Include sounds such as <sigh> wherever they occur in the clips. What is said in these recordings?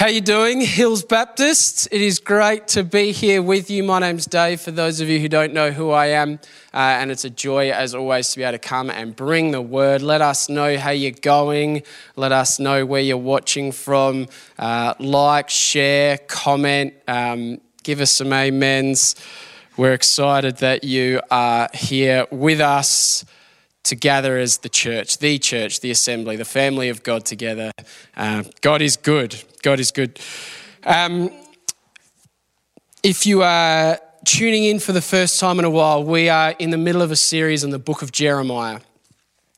How you doing, Hills Baptist? It is great to be here with you. My name's Dave. For those of you who don't know who I am, uh, and it's a joy as always to be able to come and bring the word. Let us know how you're going. Let us know where you're watching from. Uh, like, share, comment, um, give us some amens. We're excited that you are here with us to gather as the church, the church, the assembly, the family of God together. Uh, God is good. God is good. Um, if you are tuning in for the first time in a while, we are in the middle of a series on the book of Jeremiah.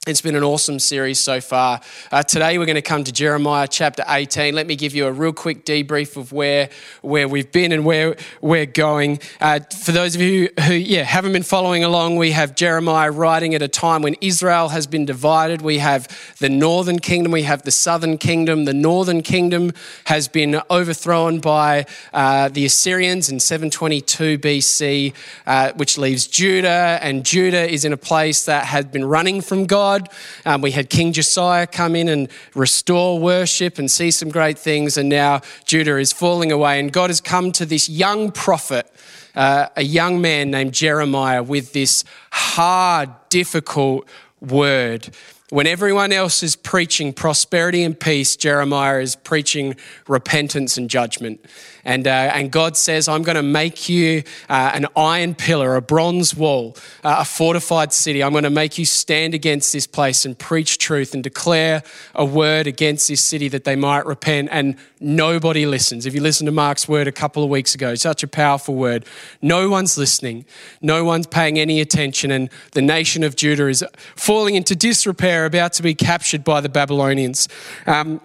It's been an awesome series so far. Uh, today we're going to come to Jeremiah chapter 18. Let me give you a real quick debrief of where, where we've been and where we're going. Uh, for those of you who yeah, haven't been following along, we have Jeremiah writing at a time when Israel has been divided. We have the northern kingdom, we have the southern kingdom. The northern kingdom has been overthrown by uh, the Assyrians in 722 BC, uh, which leaves Judah, and Judah is in a place that had been running from God. God. Um, we had King Josiah come in and restore worship and see some great things, and now Judah is falling away. And God has come to this young prophet, uh, a young man named Jeremiah, with this hard, difficult word. When everyone else is preaching prosperity and peace, Jeremiah is preaching repentance and judgment. And, uh, and God says, I'm going to make you uh, an iron pillar, a bronze wall, uh, a fortified city. I'm going to make you stand against this place and preach truth and declare a word against this city that they might repent. And nobody listens. If you listen to Mark's word a couple of weeks ago, such a powerful word. No one's listening, no one's paying any attention. And the nation of Judah is falling into disrepair, about to be captured by the Babylonians. Um,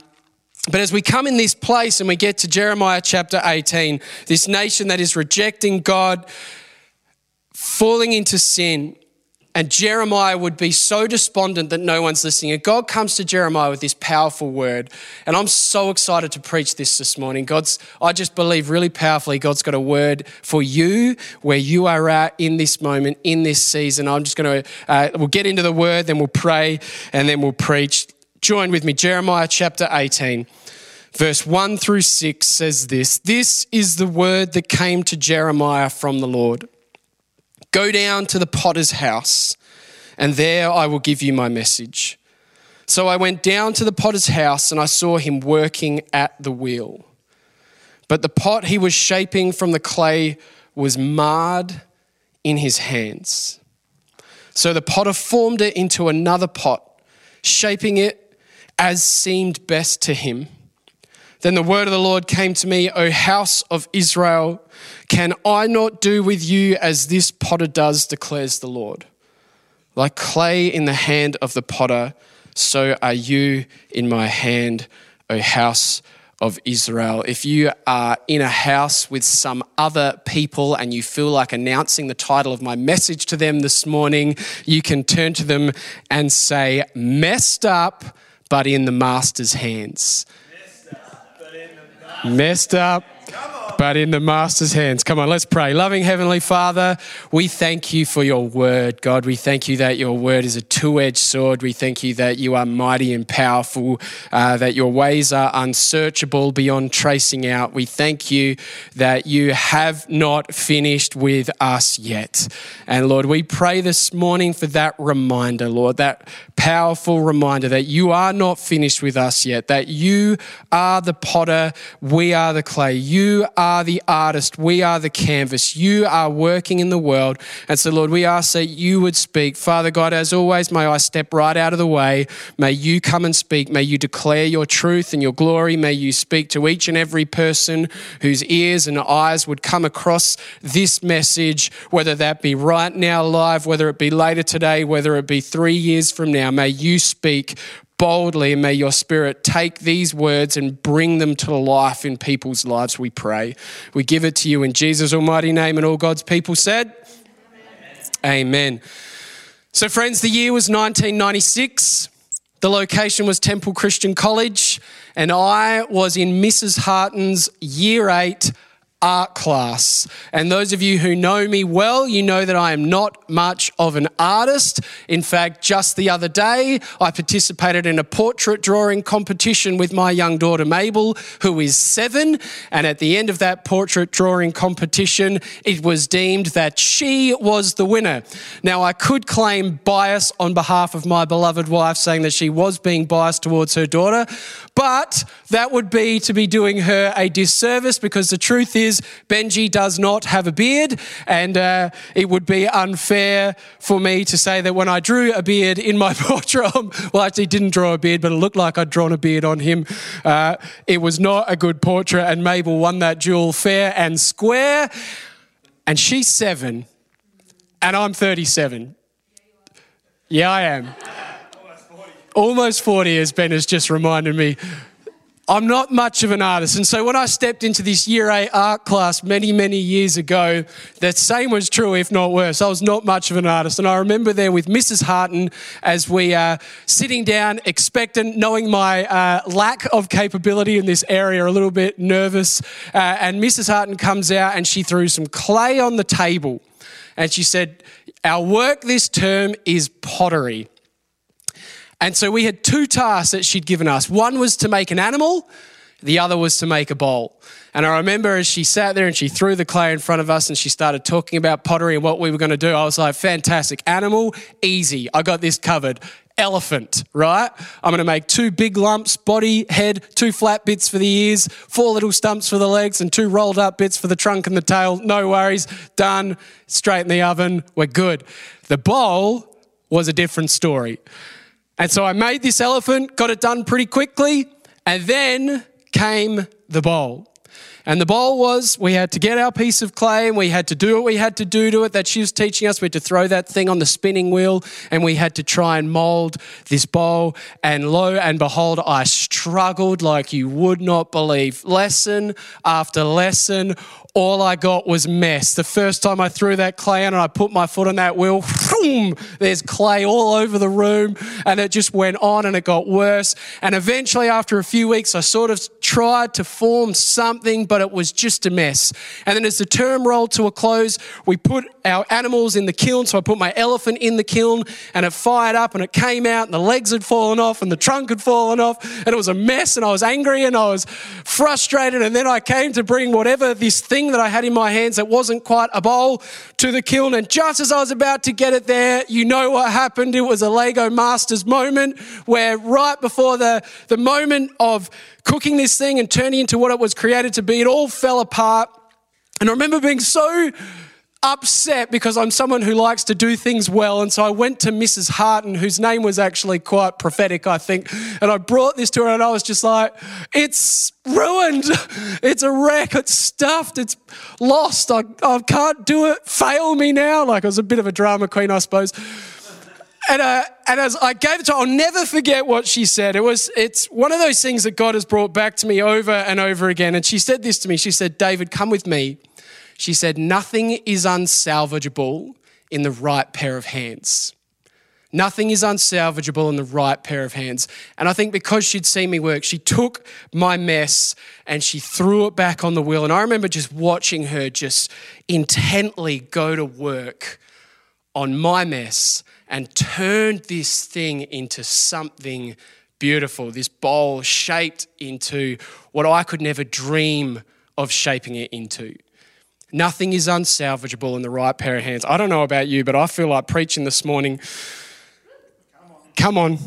but as we come in this place and we get to Jeremiah chapter 18, this nation that is rejecting God, falling into sin, and Jeremiah would be so despondent that no one's listening. And God comes to Jeremiah with this powerful word. And I'm so excited to preach this this morning. God's, I just believe really powerfully, God's got a word for you where you are at in this moment, in this season. I'm just going to, uh, we'll get into the word, then we'll pray, and then we'll preach. Join with me, Jeremiah chapter 18. Verse 1 through 6 says this This is the word that came to Jeremiah from the Lord. Go down to the potter's house, and there I will give you my message. So I went down to the potter's house, and I saw him working at the wheel. But the pot he was shaping from the clay was marred in his hands. So the potter formed it into another pot, shaping it as seemed best to him. Then the word of the Lord came to me, O house of Israel, can I not do with you as this potter does, declares the Lord? Like clay in the hand of the potter, so are you in my hand, O house of Israel. If you are in a house with some other people and you feel like announcing the title of my message to them this morning, you can turn to them and say, Messed up, but in the master's hands. Messed up but in the Master's hands. Come on, let's pray. Loving Heavenly Father, we thank you for your word, God. We thank you that your word is a two edged sword. We thank you that you are mighty and powerful, uh, that your ways are unsearchable beyond tracing out. We thank you that you have not finished with us yet. And Lord, we pray this morning for that reminder, Lord, that powerful reminder that you are not finished with us yet, that you are the potter, we are the clay. You are the artist, we are the canvas. You are working in the world. And so, Lord, we ask that you would speak. Father God, as always, may I step right out of the way. May you come and speak. May you declare your truth and your glory. May you speak to each and every person whose ears and eyes would come across this message, whether that be right now live, whether it be later today, whether it be three years from now. May you speak boldly, and may your spirit take these words and bring them to life in people's lives, we pray. We give it to you in Jesus' almighty name, and all God's people said, Amen. Amen. So, friends, the year was 1996. The location was Temple Christian College, and I was in Mrs. Harton's year eight art class. And those of you who know me well, you know that I am not much of an artist. In fact, just the other day, I participated in a portrait drawing competition with my young daughter Mabel, who is seven. And at the end of that portrait drawing competition, it was deemed that she was the winner. Now, I could claim bias on behalf of my beloved wife, saying that she was being biased towards her daughter, but that would be to be doing her a disservice because the truth is, is Benji does not have a beard, and uh, it would be unfair for me to say that when I drew a beard in my <laughs> portrait, well, I actually didn't draw a beard, but it looked like I'd drawn a beard on him. Uh, it was not a good portrait, and Mabel won that duel fair and square. And she's seven, and I'm 37. Yeah, I am. Almost 40, as Ben has just reminded me. I'm not much of an artist. And so when I stepped into this year eight art class many, many years ago, the same was true, if not worse. I was not much of an artist. And I remember there with Mrs. Harton as we are sitting down, expectant, knowing my uh, lack of capability in this area, a little bit nervous. Uh, and Mrs. Harton comes out and she threw some clay on the table. And she said, Our work this term is pottery. And so we had two tasks that she'd given us. One was to make an animal, the other was to make a bowl. And I remember as she sat there and she threw the clay in front of us and she started talking about pottery and what we were going to do, I was like, fantastic. Animal, easy. I got this covered. Elephant, right? I'm going to make two big lumps, body, head, two flat bits for the ears, four little stumps for the legs, and two rolled up bits for the trunk and the tail. No worries. Done. Straight in the oven. We're good. The bowl was a different story. And so I made this elephant, got it done pretty quickly, and then came the bowl. And the bowl was we had to get our piece of clay and we had to do what we had to do to it that she was teaching us. We had to throw that thing on the spinning wheel and we had to try and mold this bowl. And lo and behold, I struggled like you would not believe. Lesson after lesson, all I got was mess. The first time I threw that clay in and I put my foot on that wheel, boom, there's clay all over the room. And it just went on and it got worse. And eventually, after a few weeks, I sort of tried to form something, but it was just a mess. And then as the term rolled to a close, we put our animals in the kiln. So I put my elephant in the kiln and it fired up and it came out and the legs had fallen off and the trunk had fallen off and it was a mess and I was angry and I was frustrated. And then I came to bring whatever this thing that I had in my hands that wasn't quite a bowl to the kiln. And just as I was about to get it there, you know what happened. It was a Lego Masters moment where right before the, the moment of cooking this thing and turning into what it was created to be, it all fell apart. And I remember being so upset because I'm someone who likes to do things well. And so I went to Mrs. Harton, whose name was actually quite prophetic, I think. And I brought this to her and I was just like, it's ruined. It's a wreck. It's stuffed. It's lost. I, I can't do it. Fail me now. Like I was a bit of a drama queen, I suppose. And, uh, and as I gave it to her, I'll never forget what she said. It was, it's one of those things that God has brought back to me over and over again. And she said this to me. She said, David, come with me she said, Nothing is unsalvageable in the right pair of hands. Nothing is unsalvageable in the right pair of hands. And I think because she'd seen me work, she took my mess and she threw it back on the wheel. And I remember just watching her just intently go to work on my mess and turned this thing into something beautiful, this bowl shaped into what I could never dream of shaping it into. Nothing is unsalvageable in the right pair of hands. I don't know about you, but I feel like preaching this morning. Come on.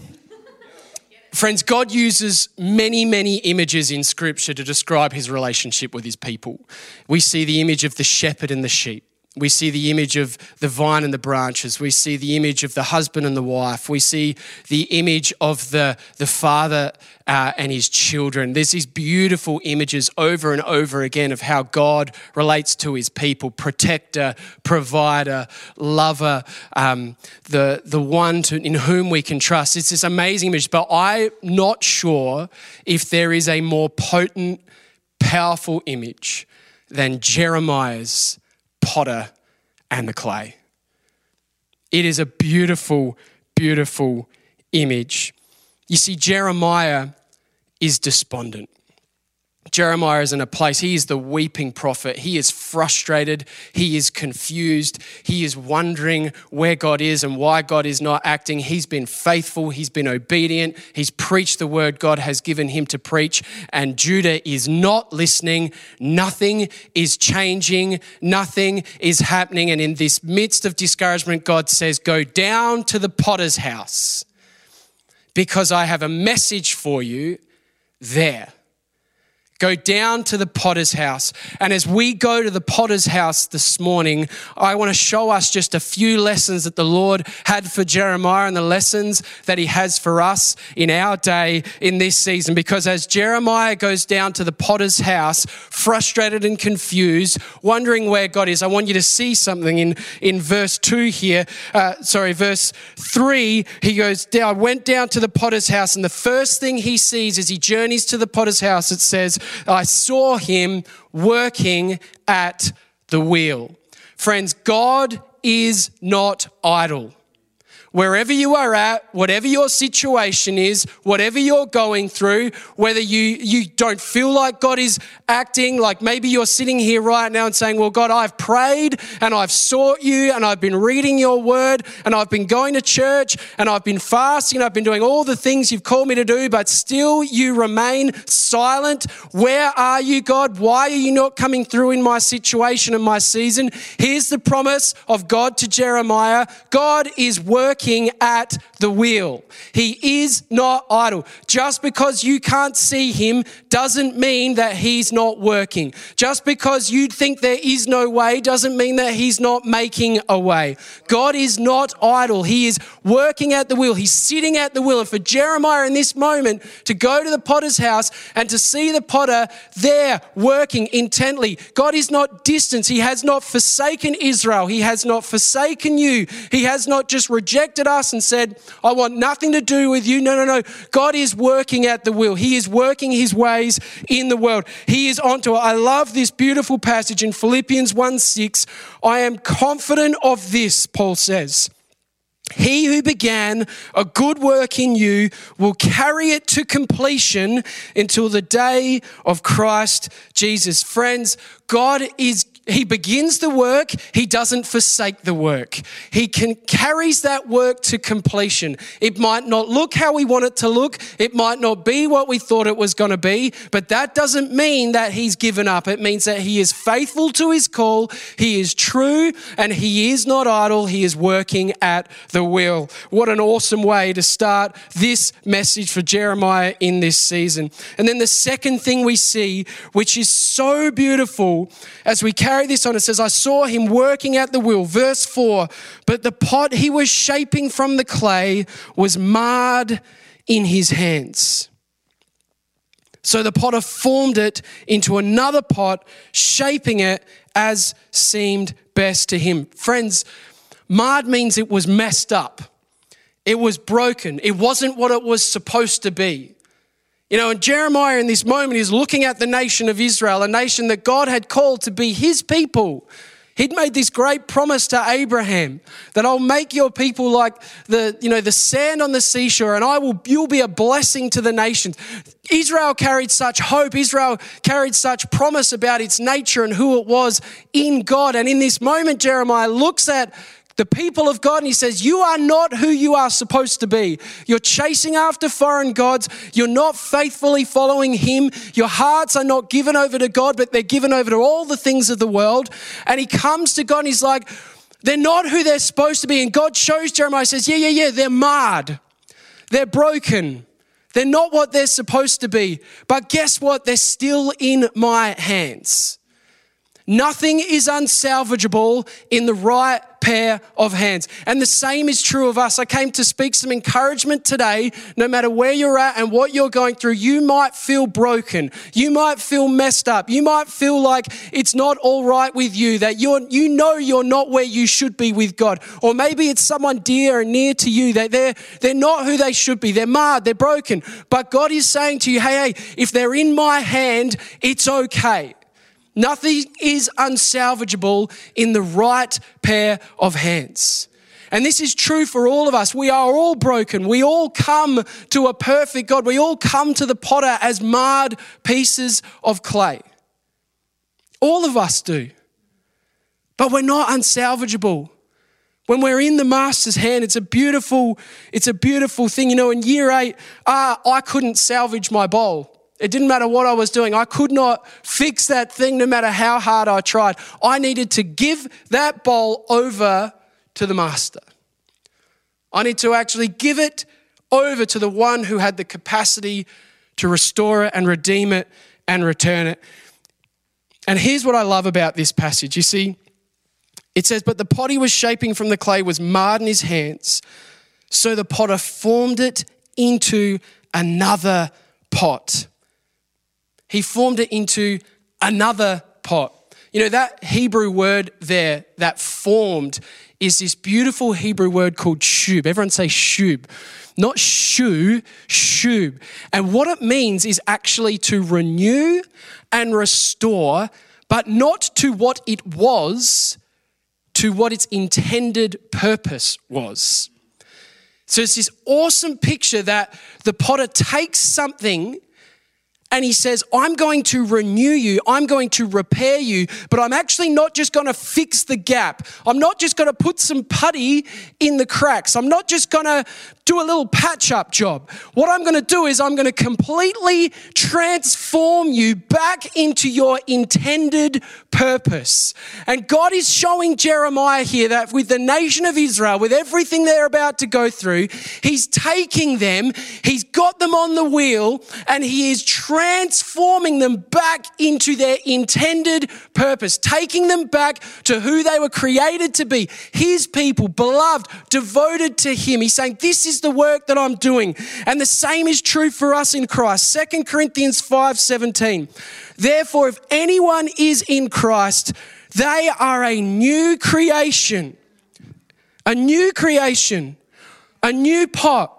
Friends, God uses many, many images in Scripture to describe his relationship with his people. We see the image of the shepherd and the sheep. We see the image of the vine and the branches. We see the image of the husband and the wife. We see the image of the, the father uh, and his children. There's these beautiful images over and over again of how God relates to his people protector, provider, lover, um, the, the one to, in whom we can trust. It's this amazing image, but I'm not sure if there is a more potent, powerful image than Jeremiah's potter and the clay. It is a beautiful, beautiful image. You see, Jeremiah is despondent. Jeremiah is in a place, he is the weeping prophet. He is frustrated. He is confused. He is wondering where God is and why God is not acting. He's been faithful. He's been obedient. He's preached the word God has given him to preach. And Judah is not listening. Nothing is changing. Nothing is happening. And in this midst of discouragement, God says, Go down to the potter's house because I have a message for you there. Go down to the potter's house. And as we go to the potter's house this morning, I want to show us just a few lessons that the Lord had for Jeremiah and the lessons that he has for us in our day in this season. Because as Jeremiah goes down to the potter's house, frustrated and confused, wondering where God is, I want you to see something in, in verse 2 here. Uh, sorry, verse 3. He goes I went down to the potter's house, and the first thing he sees as he journeys to the potter's house, it says, I saw him working at the wheel. Friends, God is not idle. Wherever you are at, whatever your situation is, whatever you're going through, whether you, you don't feel like God is acting, like maybe you're sitting here right now and saying, Well, God, I've prayed and I've sought you and I've been reading your word and I've been going to church and I've been fasting, and I've been doing all the things you've called me to do, but still you remain silent. Where are you, God? Why are you not coming through in my situation and my season? Here's the promise of God to Jeremiah God is working working at the wheel. He is not idle. Just because you can't see him doesn't mean that he's not working. Just because you think there is no way doesn't mean that he's not making a way. God is not idle. He is working at the wheel. He's sitting at the wheel. And for Jeremiah in this moment to go to the potter's house and to see the potter there working intently, God is not distant. He has not forsaken Israel. He has not forsaken you. He has not just rejected rejected us and said, I want nothing to do with you. No, no, no. God is working at the will. He is working his ways in the world. He is onto it. I love this beautiful passage in Philippians 1 6. I am confident of this, Paul says. He who began a good work in you will carry it to completion until the day of Christ Jesus. Friends, God is he begins the work, he doesn't forsake the work. He can carries that work to completion. It might not look how we want it to look, it might not be what we thought it was going to be, but that doesn't mean that he's given up. It means that he is faithful to his call, he is true, and he is not idle. He is working at the will. What an awesome way to start this message for Jeremiah in this season. And then the second thing we see, which is so beautiful as we carry carry this on. It says, I saw him working at the wheel. Verse 4 But the pot he was shaping from the clay was marred in his hands. So the potter formed it into another pot, shaping it as seemed best to him. Friends, marred means it was messed up, it was broken, it wasn't what it was supposed to be. You know, and Jeremiah in this moment is looking at the nation of Israel, a nation that God had called to be his people. He'd made this great promise to Abraham that I'll make your people like the, you know, the sand on the seashore and I will, you'll be a blessing to the nations. Israel carried such hope. Israel carried such promise about its nature and who it was in God. And in this moment, Jeremiah looks at the people of God, and he says, You are not who you are supposed to be. You're chasing after foreign gods. You're not faithfully following him. Your hearts are not given over to God, but they're given over to all the things of the world. And he comes to God and he's like, They're not who they're supposed to be. And God shows Jeremiah, says, Yeah, yeah, yeah, they're marred. They're broken. They're not what they're supposed to be. But guess what? They're still in my hands. Nothing is unsalvageable in the right pair of hands. And the same is true of us. I came to speak some encouragement today. No matter where you're at and what you're going through, you might feel broken. You might feel messed up. You might feel like it's not all right with you, that you're, you know you're not where you should be with God. Or maybe it's someone dear and near to you that they're, they're not who they should be. They're marred, they're broken. But God is saying to you, hey, hey, if they're in my hand, it's okay. Nothing is unsalvageable in the right pair of hands. And this is true for all of us. We are all broken. We all come to a perfect God. We all come to the potter as marred pieces of clay. All of us do. But we're not unsalvageable. When we're in the master's hand, it's a beautiful, it's a beautiful thing. You know, in year eight, uh, I couldn't salvage my bowl. It didn't matter what I was doing. I could not fix that thing no matter how hard I tried. I needed to give that bowl over to the master. I need to actually give it over to the one who had the capacity to restore it and redeem it and return it. And here's what I love about this passage. You see, it says, But the pot he was shaping from the clay was marred in his hands. So the potter formed it into another pot. He formed it into another pot. You know, that Hebrew word there, that formed, is this beautiful Hebrew word called shub. Everyone say shub. Not shu, shub. And what it means is actually to renew and restore, but not to what it was, to what its intended purpose was. So it's this awesome picture that the potter takes something and he says, I'm going to renew you, I'm going to repair you, but I'm actually not just going to fix the gap. I'm not just going to put some putty in the cracks. I'm not just going to do a little patch up job. What I'm going to do is I'm going to completely transform you back into your intended purpose. And God is showing Jeremiah here that with the nation of Israel, with everything they're about to go through, He's taking them, He's got them on the wheel, and He is transforming them back into their intended purpose, taking them back to who they were created to be, His people, beloved, devoted to Him. He's saying, This is the work that I'm doing. And the same is true for us in Christ. Second Corinthians 5 17. Therefore, if anyone is in Christ, they are a new creation. A new creation. A new pot.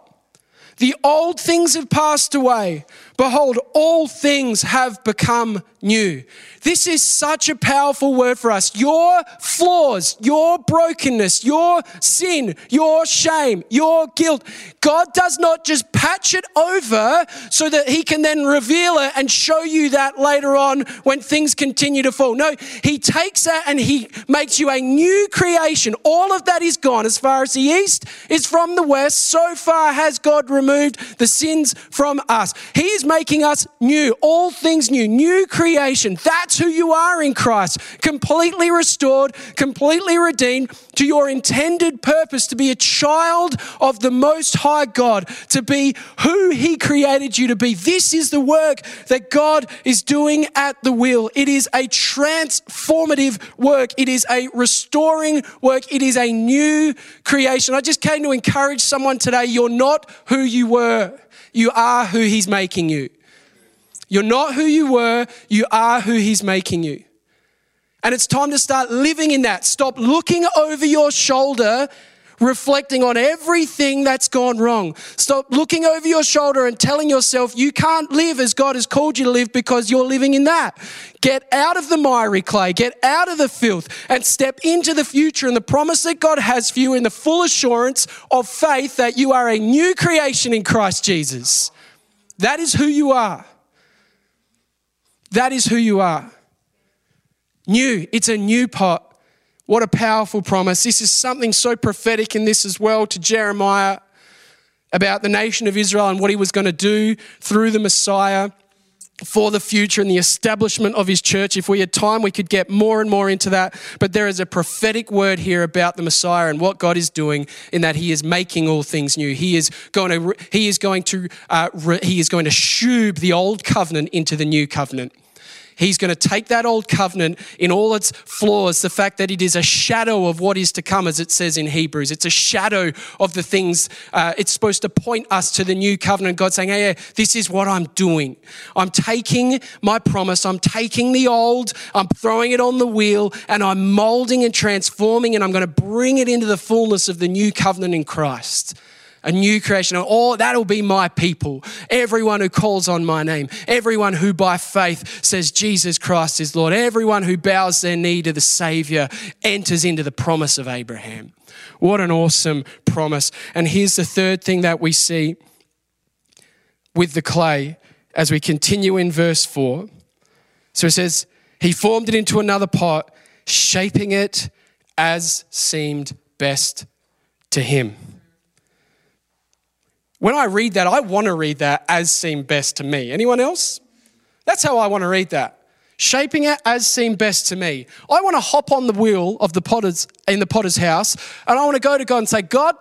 The old things have passed away. Behold, all things have become new. This is such a powerful word for us. Your flaws, your brokenness, your sin, your shame, your guilt, God does not just patch it over so that He can then reveal it and show you that later on when things continue to fall. No, He takes that and He makes you a new creation. All of that is gone. As far as the east is from the west, so far has God removed the sins from us. He is making us new, all things new, new creation. That's who you are in Christ. Completely restored, completely redeemed to your intended purpose to be a child of the Most High God, to be who He created you to be. This is the work that God is doing at the wheel. It is a transformative work, it is a restoring work, it is a new creation. I just came to encourage someone today you're not who you were, you are who He's making you. You're not who you were, you are who He's making you. And it's time to start living in that. Stop looking over your shoulder, reflecting on everything that's gone wrong. Stop looking over your shoulder and telling yourself you can't live as God has called you to live because you're living in that. Get out of the miry clay, get out of the filth, and step into the future and the promise that God has for you in the full assurance of faith that you are a new creation in Christ Jesus. That is who you are. That is who you are. New, it's a new pot. What a powerful promise. This is something so prophetic in this as well to Jeremiah about the nation of Israel and what he was going to do through the Messiah for the future and the establishment of his church. If we had time, we could get more and more into that. But there is a prophetic word here about the Messiah and what God is doing in that he is making all things new. He is going to, he is going to, uh, he is going to shub the old covenant into the new covenant. He's going to take that old covenant in all its flaws, the fact that it is a shadow of what is to come, as it says in Hebrews. It's a shadow of the things. Uh, it's supposed to point us to the new covenant. God saying, hey, this is what I'm doing. I'm taking my promise, I'm taking the old, I'm throwing it on the wheel, and I'm molding and transforming, and I'm going to bring it into the fullness of the new covenant in Christ. A new creation. Oh, that'll be my people. Everyone who calls on my name, everyone who by faith says Jesus Christ is Lord, everyone who bows their knee to the Savior enters into the promise of Abraham. What an awesome promise. And here's the third thing that we see with the clay as we continue in verse 4. So it says, He formed it into another pot, shaping it as seemed best to him. When I read that, I want to read that as seemed best to me. Anyone else? That's how I want to read that. Shaping it as seemed best to me. I want to hop on the wheel of the potter's in the potter's house and I want to go to God and say, God,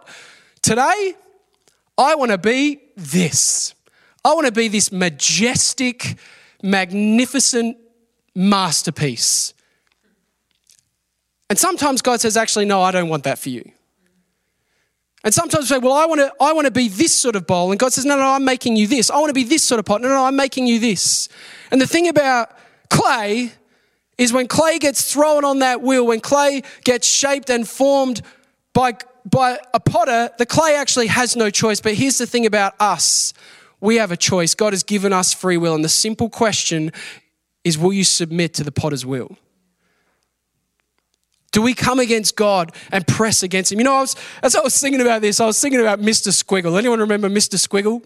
today I want to be this. I want to be this majestic, magnificent masterpiece. And sometimes God says, actually, no, I don't want that for you. And sometimes we say, well, I want to, I want to be this sort of bowl. And God says, no, no, I'm making you this. I want to be this sort of pot. No, no, I'm making you this. And the thing about clay is when clay gets thrown on that wheel, when clay gets shaped and formed by, by a potter, the clay actually has no choice. But here's the thing about us we have a choice. God has given us free will. And the simple question is, will you submit to the potter's will? Do we come against God and press against Him? You know, I was, as I was thinking about this, I was thinking about Mr. Squiggle. Anyone remember Mr. Squiggle?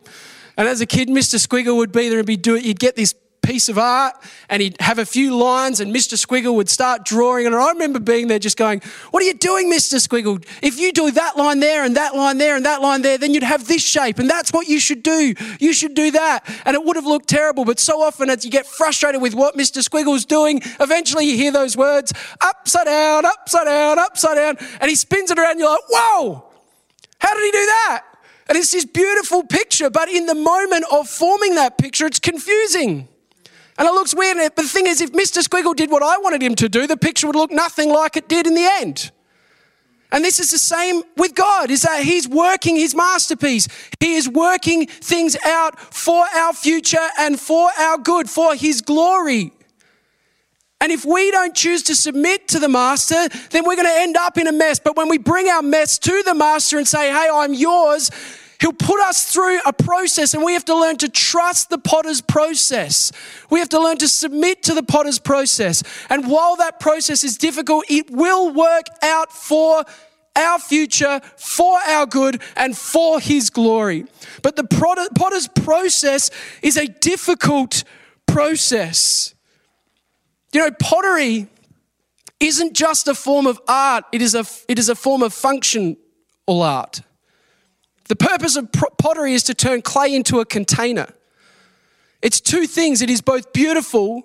And as a kid, Mr. Squiggle would be there and be doing, you'd get this piece of art and he'd have a few lines and Mr. Squiggle would start drawing. And I remember being there just going, What are you doing, Mr. Squiggle? If you do that line there and that line there and that line there, then you'd have this shape. And that's what you should do. You should do that. And it would have looked terrible. But so often, as you get frustrated with what Mr. Squiggle's doing, eventually you hear those words upside down, upside down, upside down. And he spins it around. And you're like, Whoa, how did he do that? And it's this beautiful picture, but in the moment of forming that picture, it's confusing. And it looks weird, but the thing is, if Mr. Squiggle did what I wanted him to do, the picture would look nothing like it did in the end. And this is the same with God, is that He's working His masterpiece. He is working things out for our future and for our good, for His glory. And if we don't choose to submit to the master, then we're going to end up in a mess. But when we bring our mess to the master and say, hey, I'm yours, He'll put us through a process, and we have to learn to trust the potter's process. We have to learn to submit to the potter's process. And while that process is difficult, it will work out for our future, for our good, and for His glory. But the potter's process is a difficult process. You know, pottery isn't just a form of art, it is a, it is a form of functional art. The purpose of pottery is to turn clay into a container. It's two things it is both beautiful,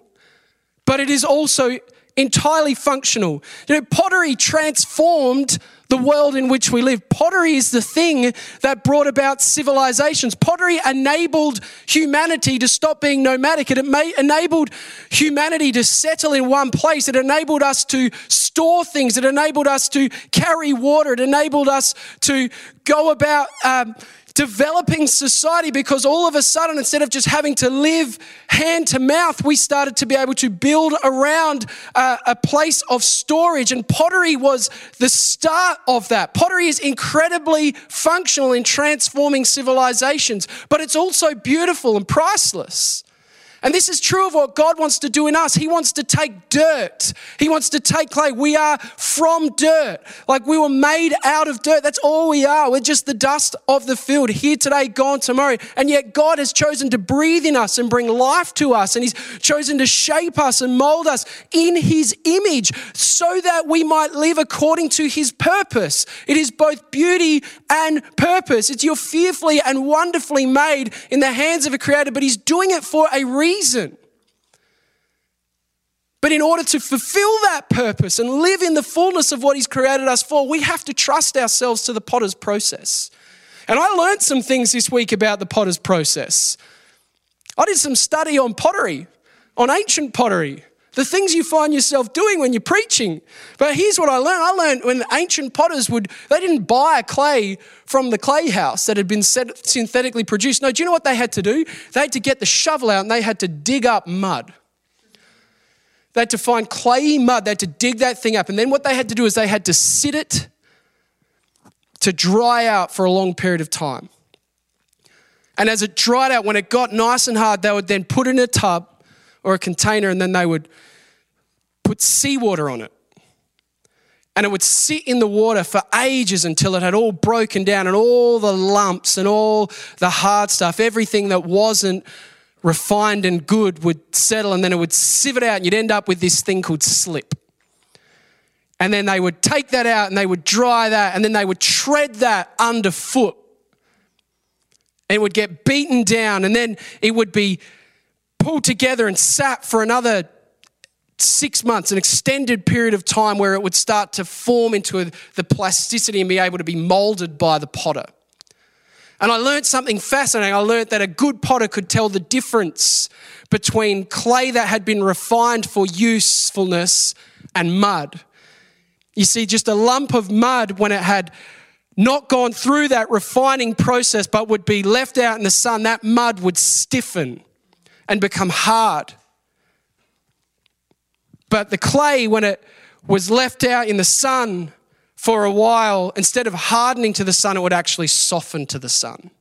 but it is also entirely functional. You know, pottery transformed the world in which we live. Pottery is the thing that brought about civilizations. Pottery enabled humanity to stop being nomadic. It enabled humanity to settle in one place. It enabled us to store things. It enabled us to carry water. It enabled us to go about. Um, developing society because all of a sudden, instead of just having to live hand to mouth, we started to be able to build around a, a place of storage. And pottery was the start of that. Pottery is incredibly functional in transforming civilizations, but it's also beautiful and priceless. And this is true of what God wants to do in us. He wants to take dirt. He wants to take clay. We are from dirt. Like we were made out of dirt. That's all we are. We're just the dust of the field, here today, gone tomorrow. And yet God has chosen to breathe in us and bring life to us. And He's chosen to shape us and mold us in His image so that we might live according to His purpose. It is both beauty and purpose. It's you're fearfully and wonderfully made in the hands of a creator, but He's doing it for a reason reason. But in order to fulfill that purpose and live in the fullness of what He's created us for, we have to trust ourselves to the potter's process. And I learned some things this week about the potter's process. I did some study on pottery, on ancient pottery the things you find yourself doing when you're preaching. But here's what I learned. I learned when the ancient potters would, they didn't buy clay from the clay house that had been synthetically produced. No, do you know what they had to do? They had to get the shovel out and they had to dig up mud. They had to find clayey mud. They had to dig that thing up. And then what they had to do is they had to sit it to dry out for a long period of time. And as it dried out, when it got nice and hard, they would then put it in a tub or a container and then they would put seawater on it. And it would sit in the water for ages until it had all broken down and all the lumps and all the hard stuff, everything that wasn't refined and good would settle and then it would sieve it out and you'd end up with this thing called slip. And then they would take that out and they would dry that and then they would tread that underfoot. And it would get beaten down and then it would be pulled together and sat for another six months, an extended period of time where it would start to form into a, the plasticity and be able to be molded by the potter. And I learned something fascinating. I learned that a good potter could tell the difference between clay that had been refined for usefulness and mud. You see, just a lump of mud when it had not gone through that refining process but would be left out in the sun, that mud would stiffen and become hard. But the clay, when it was left out in the sun for a while, instead of hardening to the sun, it would actually soften to the sun.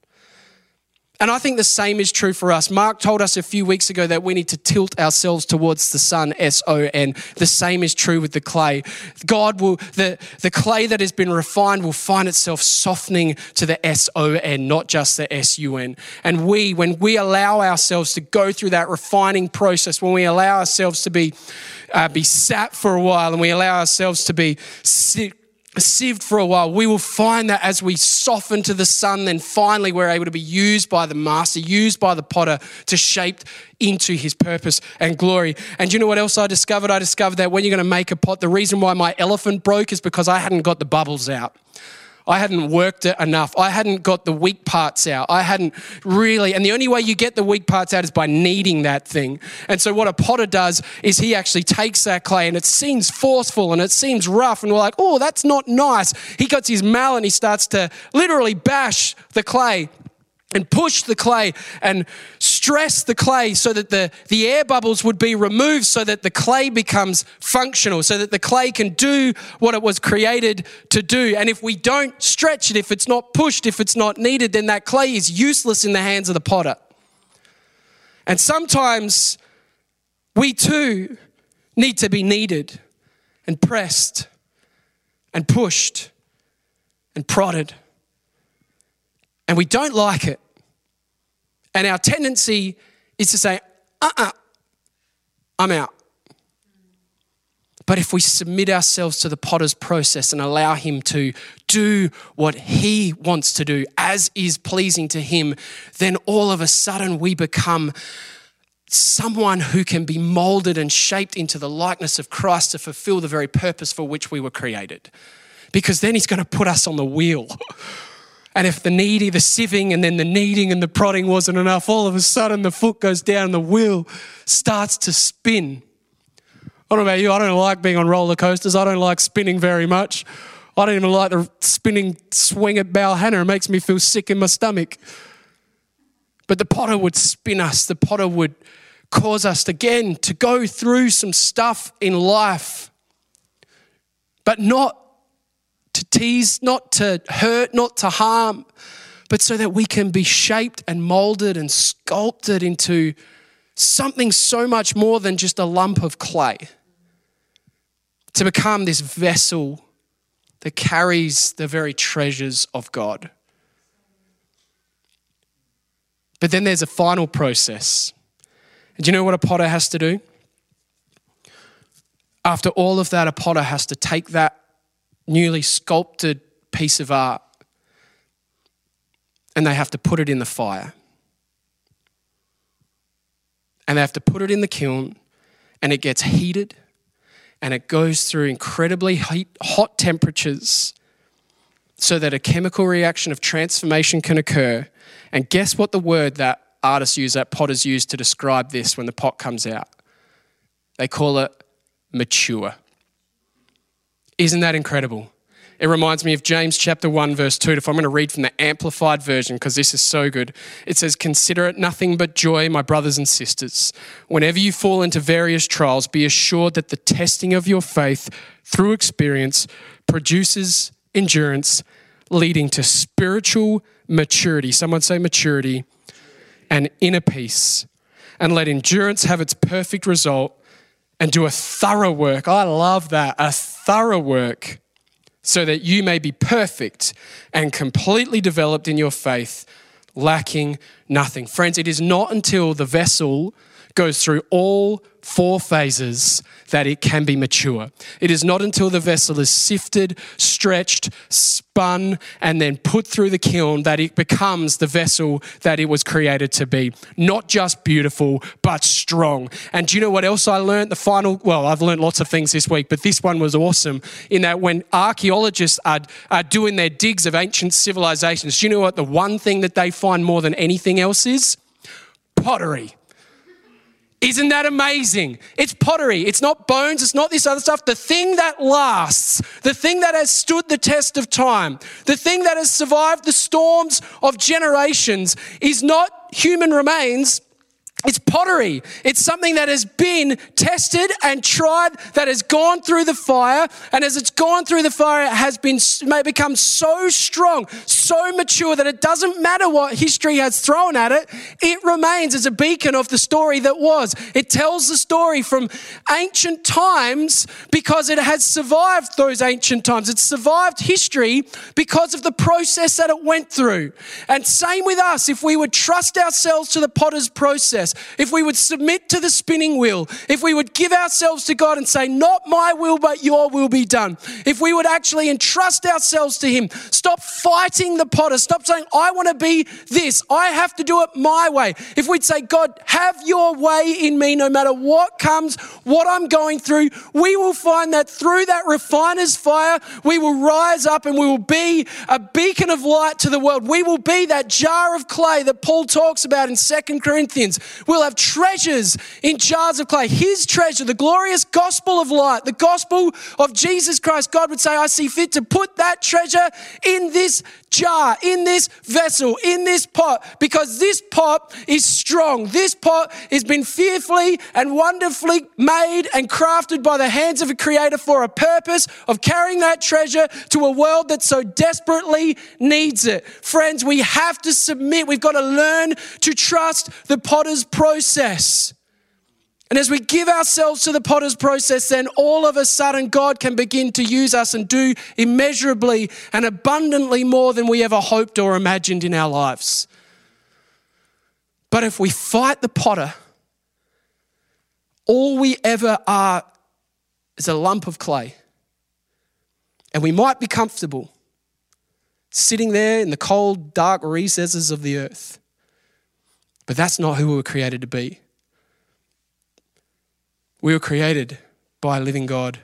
And I think the same is true for us. Mark told us a few weeks ago that we need to tilt ourselves towards the sun, S O N. The same is true with the clay. God will, the, the clay that has been refined will find itself softening to the S O N, not just the S U N. And we, when we allow ourselves to go through that refining process, when we allow ourselves to be, uh, be sat for a while and we allow ourselves to be sit, sieved for a while, we will find that as we soften to the sun, then finally we're able to be used by the master, used by the potter to shape into his purpose and glory. And you know what else I discovered? I discovered that when you're going to make a pot, the reason why my elephant broke is because I hadn't got the bubbles out. I hadn't worked it enough. I hadn't got the weak parts out. I hadn't really, and the only way you get the weak parts out is by kneading that thing. And so, what a potter does is he actually takes that clay and it seems forceful and it seems rough, and we're like, oh, that's not nice. He gets his mallet and he starts to literally bash the clay and push the clay and stress the clay so that the, the air bubbles would be removed so that the clay becomes functional, so that the clay can do what it was created to do. And if we don't stretch it, if it's not pushed, if it's not kneaded, then that clay is useless in the hands of the potter. And sometimes we too need to be kneaded and pressed and pushed and prodded and we don't like it. And our tendency is to say, uh uh-uh, uh, i am out. But if we submit ourselves to the potter's process and allow him to do what he wants to do as is pleasing to him, then all of a sudden we become someone who can be molded and shaped into the likeness of Christ to fulfill the very purpose for which we were created. Because then he's going to put us on the wheel. <laughs> And if the needy, the sieving, and then the kneading and the prodding wasn't enough, all of a sudden the foot goes down and the wheel starts to spin. I don't know about you, I don't like being on roller coasters. I don't like spinning very much. I don't even like the spinning swing at Balhannah. It makes me feel sick in my stomach. But the potter would spin us, the potter would cause us again to go through some stuff in life, but not to tease, not to hurt, not to harm, but so that we can be shaped and molded and sculpted into something so much more than just a lump of clay. To become this vessel that carries the very treasures of God. But then there's a final process. And do you know what a potter has to do? After all of that, a potter has to take that newly sculpted piece of art and they have to put it in the fire. And they have to put it in the kiln and it gets heated and it goes through incredibly hot temperatures so that a chemical reaction of transformation can occur. And guess what the word that artists use, that potters use to describe this when the pot comes out? They call it mature. Isn't that incredible? It reminds me of James chapter 1, verse 2. If I'm going to read from the Amplified Version, because this is so good, it says, Consider it nothing but joy, my brothers and sisters. Whenever you fall into various trials, be assured that the testing of your faith through experience produces endurance. leading to spiritual maturity. Someone say maturity and inner peace. And let endurance have its perfect result and do a thorough work. I love that. A thorough work so that you may be perfect and completely developed in your faith, lacking nothing. Friends, it is not until the vessel goes through all four phases that it can be mature. It is not until the vessel is sifted, stretched, spun, and then put through the kiln that it becomes the vessel that it was created to be. Not just beautiful, but strong. And do you know what else I learned? The final, well, I've learned lots of things this week, but this one was awesome in that when archaeologists are, are doing their digs of ancient civilizations, do you know what the one thing that they find more than anything else is? Pottery. Isn't that amazing? It's pottery. It's not bones. It's not this other stuff. The thing that lasts, the thing that has stood the test of time, the thing that has survived the storms of generations is not human remains, it's pottery. It's something that has been tested and tried, that has gone through the fire. And as it's gone through the fire, it has been, may become so strong, so mature that it doesn't matter what history has thrown at it. It remains as a beacon of the story that was. It tells the story from ancient times because it has survived those ancient times. It's survived history because of the process that it went through. And same with us. If we would trust ourselves to the potter's process, if we would submit to the spinning wheel, if we would give ourselves to God and say, Not my will, but your will be done, if we would actually entrust ourselves to Him, stop fighting the potter, stop saying, I want to be this, I have to do it my way. If we'd say, God, have your way in me, no matter what comes, what I'm going through, we will find that through that refiner's fire, we will rise up and we will be a beacon of light to the world. We will be that jar of clay that Paul talks about in Second Corinthians. We'll have treasures in jars of clay. His treasure, the glorious gospel of light, the gospel of Jesus Christ. God would say, I see fit to put that treasure in this jar, in this vessel, in this pot, because this pot is strong. This pot has been fearfully and wonderfully made and crafted by the hands of a creator for a purpose of carrying that treasure to a world that so desperately needs it. Friends, we have to submit. We've got to learn to trust the potter's process. And as we give ourselves to the potter's process, then all of a sudden God can begin to use us and do immeasurably and abundantly more than we ever hoped or imagined in our lives. But if we fight the potter, all we ever are is a lump of clay. And we might be comfortable sitting there in the cold, dark recesses of the earth. But that's not who we were created to be. We were created by a living God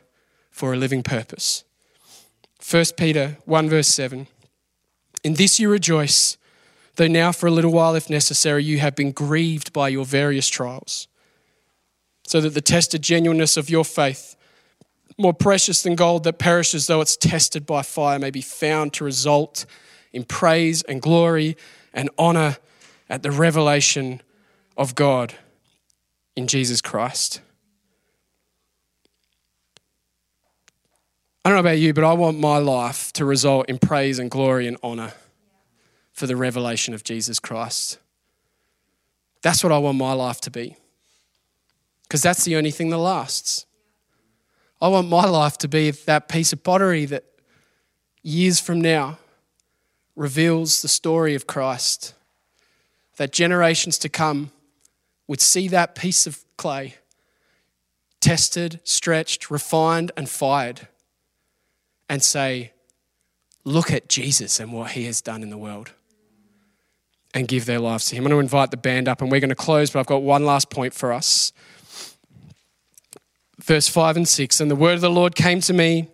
for a living purpose. 1 Peter 1, verse 7. In this you rejoice, though now for a little while, if necessary, you have been grieved by your various trials, so that the tested genuineness of your faith, more precious than gold that perishes though it's tested by fire, may be found to result in praise and glory and honor at the revelation of God in Jesus Christ. I don't know about you, but I want my life to result in praise and glory and honor for the revelation of Jesus Christ. That's what I want my life to be. Because that's the only thing that lasts. I want my life to be that piece of pottery that years from now reveals the story of Christ. That generations to come would see that piece of clay tested, stretched, refined, and fired and say, Look at Jesus and what he has done in the world and give their lives to him. I'm going to invite the band up and we're going to close, but I've got one last point for us. Verse 5 and 6 And the word of the Lord came to me,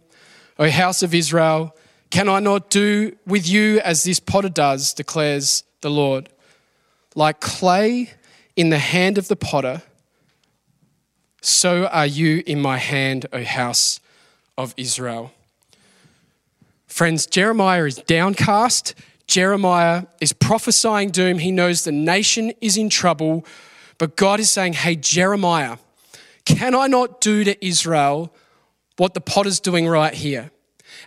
O house of Israel, can I not do with you as this potter does, declares the Lord? Like clay in the hand of the potter, so are you in my hand, O house of Israel. Friends, Jeremiah is downcast. Jeremiah is prophesying doom. He knows the nation is in trouble. But God is saying, Hey, Jeremiah, can I not do to Israel what the potter's doing right here?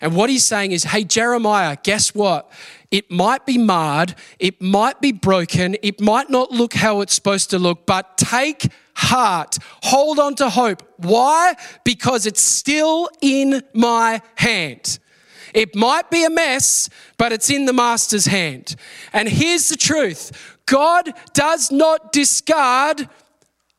And what he's saying is, hey, Jeremiah, guess what? It might be marred, it might be broken, it might not look how it's supposed to look, but take heart. Hold on to hope. Why? Because it's still in my hand. It might be a mess, but it's in the master's hand. And here's the truth God does not discard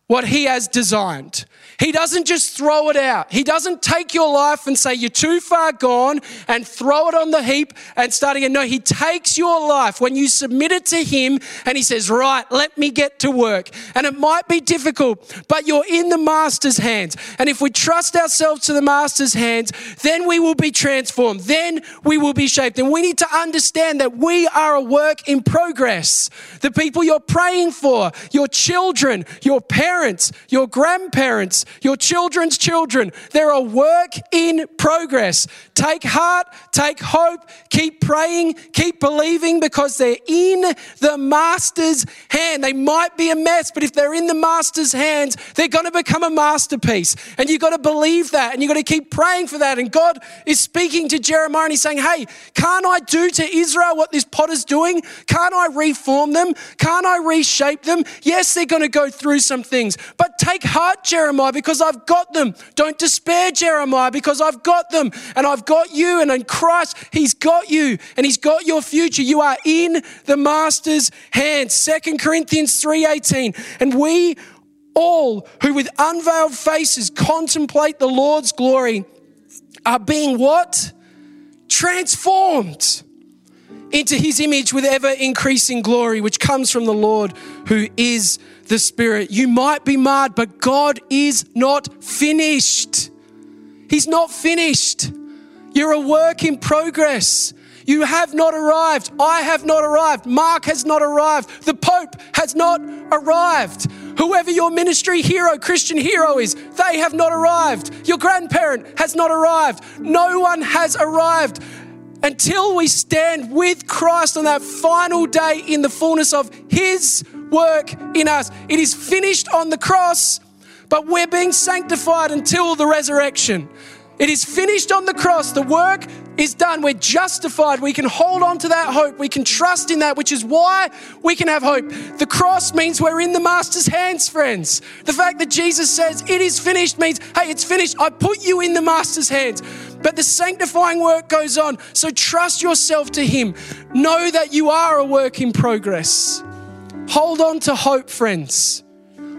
what he has designed. He doesn't just throw it out. He doesn't take your life and say, You're too far gone and throw it on the heap and start again. No, He takes your life when you submit it to Him and He says, Right, let me get to work. And it might be difficult, but you're in the Master's hands. And if we trust ourselves to the Master's hands, then we will be transformed. Then we will be shaped. And we need to understand that we are a work in progress. The people you're praying for, your children, your parents, your grandparents, your children's children. They're a work in progress. Take heart, take hope, keep praying, keep believing because they're in the Master's hand. They might be a mess, but if they're in the Master's hands, they're going to become a masterpiece. And you've got to believe that and you've got to keep praying for that. And God is speaking to Jeremiah and he's saying, Hey, can't I do to Israel what this potter's doing? Can't I reform them? Can't I reshape them? Yes, they're going to go through some things, but take heart, Jeremiah because I've got them. Don't despair, Jeremiah, because I've got them and I've got you. And in Christ, He's got you and He's got your future. You are in the Master's hands. Second Corinthians 3:18. And we all who with unveiled faces contemplate the Lord's glory are being what? Transformed into his image with ever increasing glory, which comes from the Lord who is the Spirit. You might be marred, but God is not finished. He's not finished. You're a work in progress. You have not arrived. I have not arrived. Mark has not arrived. The Pope has not arrived. Whoever your ministry hero, Christian hero is, they have not arrived. Your grandparent has not arrived. No one has arrived until we stand with Christ on that final day in the fullness of His work in us. It is finished on the cross, but we're being sanctified until the resurrection. It is finished on the cross. The work is done. We're justified. We can hold on to that hope. We can trust in that, which is why we can have hope. The cross means we're in the Master's hands, friends. The fact that Jesus says it is finished means, hey, it's finished. I put you in the Master's hands. But the sanctifying work goes on. So trust yourself to Him. Know that you are a work in progress. Hold on to hope, friends.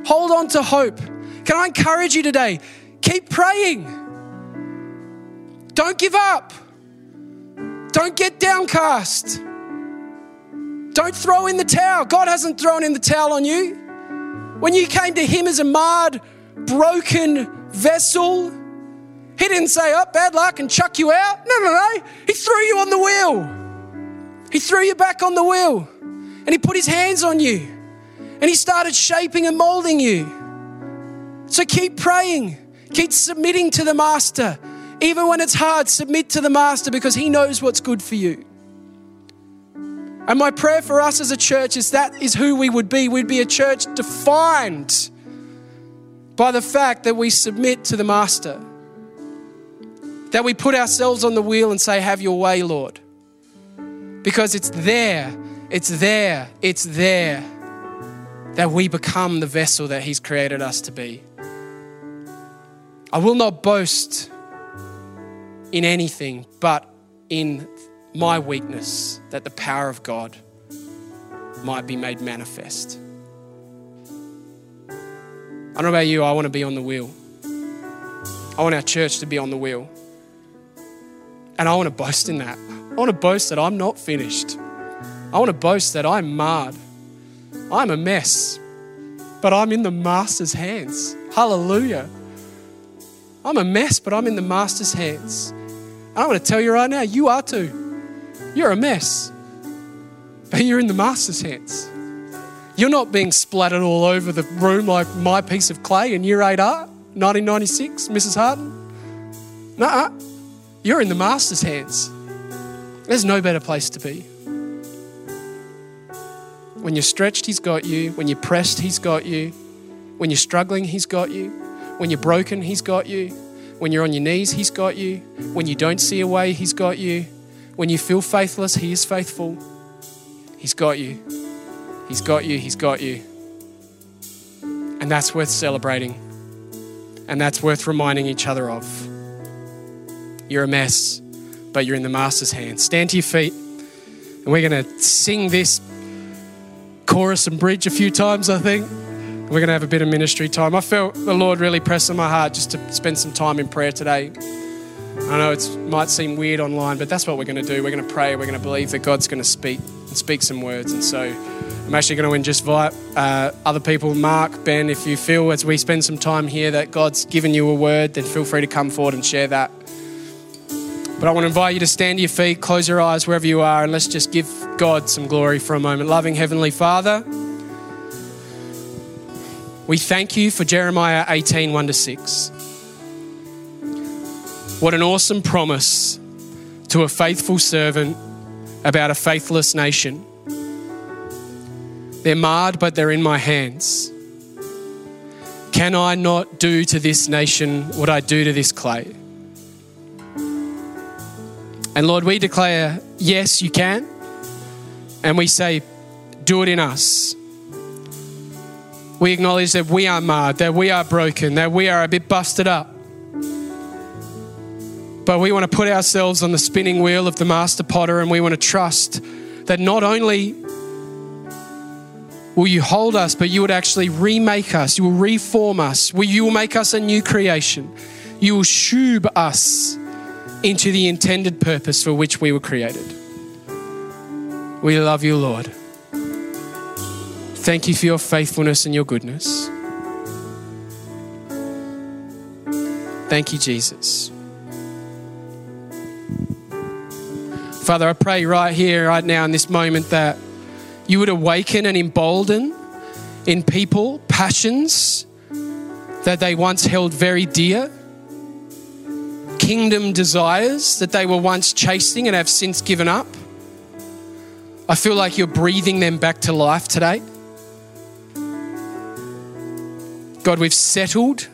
Hold on to hope. Can I encourage you today? Keep praying. Don't give up. Don't get downcast. Don't throw in the towel. God hasn't thrown in the towel on you. When you came to Him as a marred, broken vessel, he didn't say, oh, bad luck and chuck you out. No, no, no. He threw you on the wheel. He threw you back on the wheel and he put his hands on you and he started shaping and molding you. So keep praying, keep submitting to the master. Even when it's hard, submit to the master because he knows what's good for you. And my prayer for us as a church is that is who we would be. We'd be a church defined by the fact that we submit to the master. That we put ourselves on the wheel and say, Have your way, Lord. Because it's there, it's there, it's there that we become the vessel that He's created us to be. I will not boast in anything but in my weakness, that the power of God might be made manifest. I don't know about you, I want to be on the wheel. I want our church to be on the wheel. And I want to boast in that. I want to boast that I'm not finished. I want to boast that I'm marred. I'm a mess, but I'm in the Master's hands. Hallelujah. I'm a mess, but I'm in the Master's hands. And I want to tell you right now, you are too. You're a mess, but you're in the Master's hands. You're not being splattered all over the room like my piece of clay in year 8 art, 1996, Mrs. Harden. Nuh you're in the Master's hands. There's no better place to be. When you're stretched, He's got you. When you're pressed, He's got you. When you're struggling, He's got you. When you're broken, He's got you. When you're on your knees, He's got you. When you don't see a way, He's got you. When you feel faithless, He is faithful. He's got you. He's got you. He's got you. And that's worth celebrating. And that's worth reminding each other of. You're a mess, but you're in the Master's hands. Stand to your feet, and we're going to sing this chorus and bridge a few times, I think. We're going to have a bit of ministry time. I felt the Lord really press on my heart just to spend some time in prayer today. I know it might seem weird online, but that's what we're going to do. We're going to pray. We're going to believe that God's going to speak and speak some words. And so I'm actually going to invite uh, other people, Mark, Ben, if you feel as we spend some time here that God's given you a word, then feel free to come forward and share that. But I want to invite you to stand to your feet, close your eyes wherever you are, and let's just give God some glory for a moment. Loving Heavenly Father, we thank you for Jeremiah 18 1 to 6. What an awesome promise to a faithful servant about a faithless nation. They're marred, but they're in my hands. Can I not do to this nation what I do to this clay? And Lord, we declare, yes, you can. And we say, do it in us. We acknowledge that we are marred, that we are broken, that we are a bit busted up. But we want to put ourselves on the spinning wheel of the master potter and we want to trust that not only will you hold us, but you would actually remake us, you will reform us, you will make us a new creation. You will shube us into the intended purpose for which we were created. We love you, Lord. Thank you for your faithfulness and your goodness. Thank you, Jesus. Father, I pray right here, right now, in this moment, that you would awaken and embolden in people passions that they once held very dear, kingdom desires that they were once chasing and have since given up. I feel like you're breathing them back to life today. God, we've settled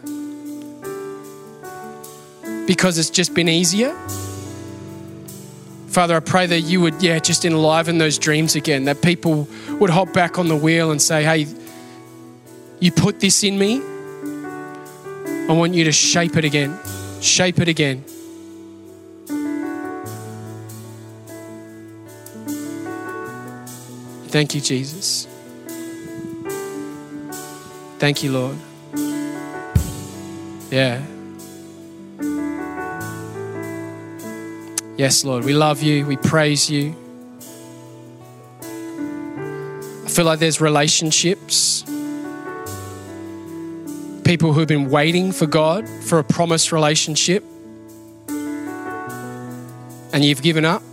because it's just been easier. Father, I pray that you would, yeah, just enliven those dreams again, that people would hop back on the wheel and say, hey, you put this in me. I want you to shape it again. Shape it again. Thank you, Jesus. Thank you, Lord. Yeah. Yes, Lord, we love you. We praise you. I feel like there's relationships, people who've been waiting for God for a promised relationship, and you've given up.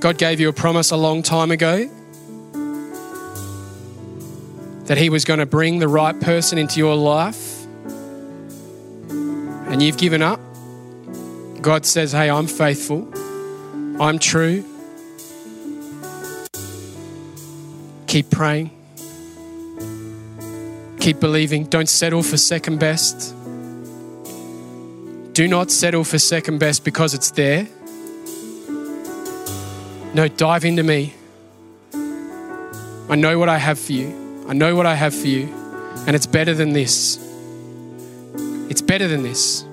God gave you a promise a long time ago that He was going to bring the right person into your life and you've given up, God says, Hey, I'm faithful, I'm true. Keep praying, keep believing. Don't settle for second best. Do not settle for second best because it's there. No, dive into me. I know what I have for you. I know what I have for you, and it's better than this. It's better than this.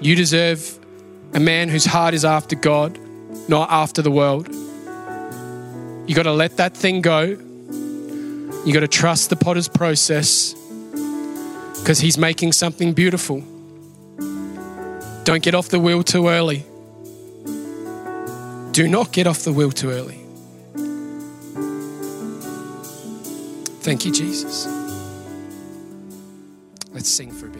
You deserve a man whose heart is after God, not after the world. You got to let that thing go. You got to trust the potter's process because he's making something beautiful. Don't get off the wheel too early. Do not get off the wheel too early. Thank you, Jesus. Let's sing for a bit.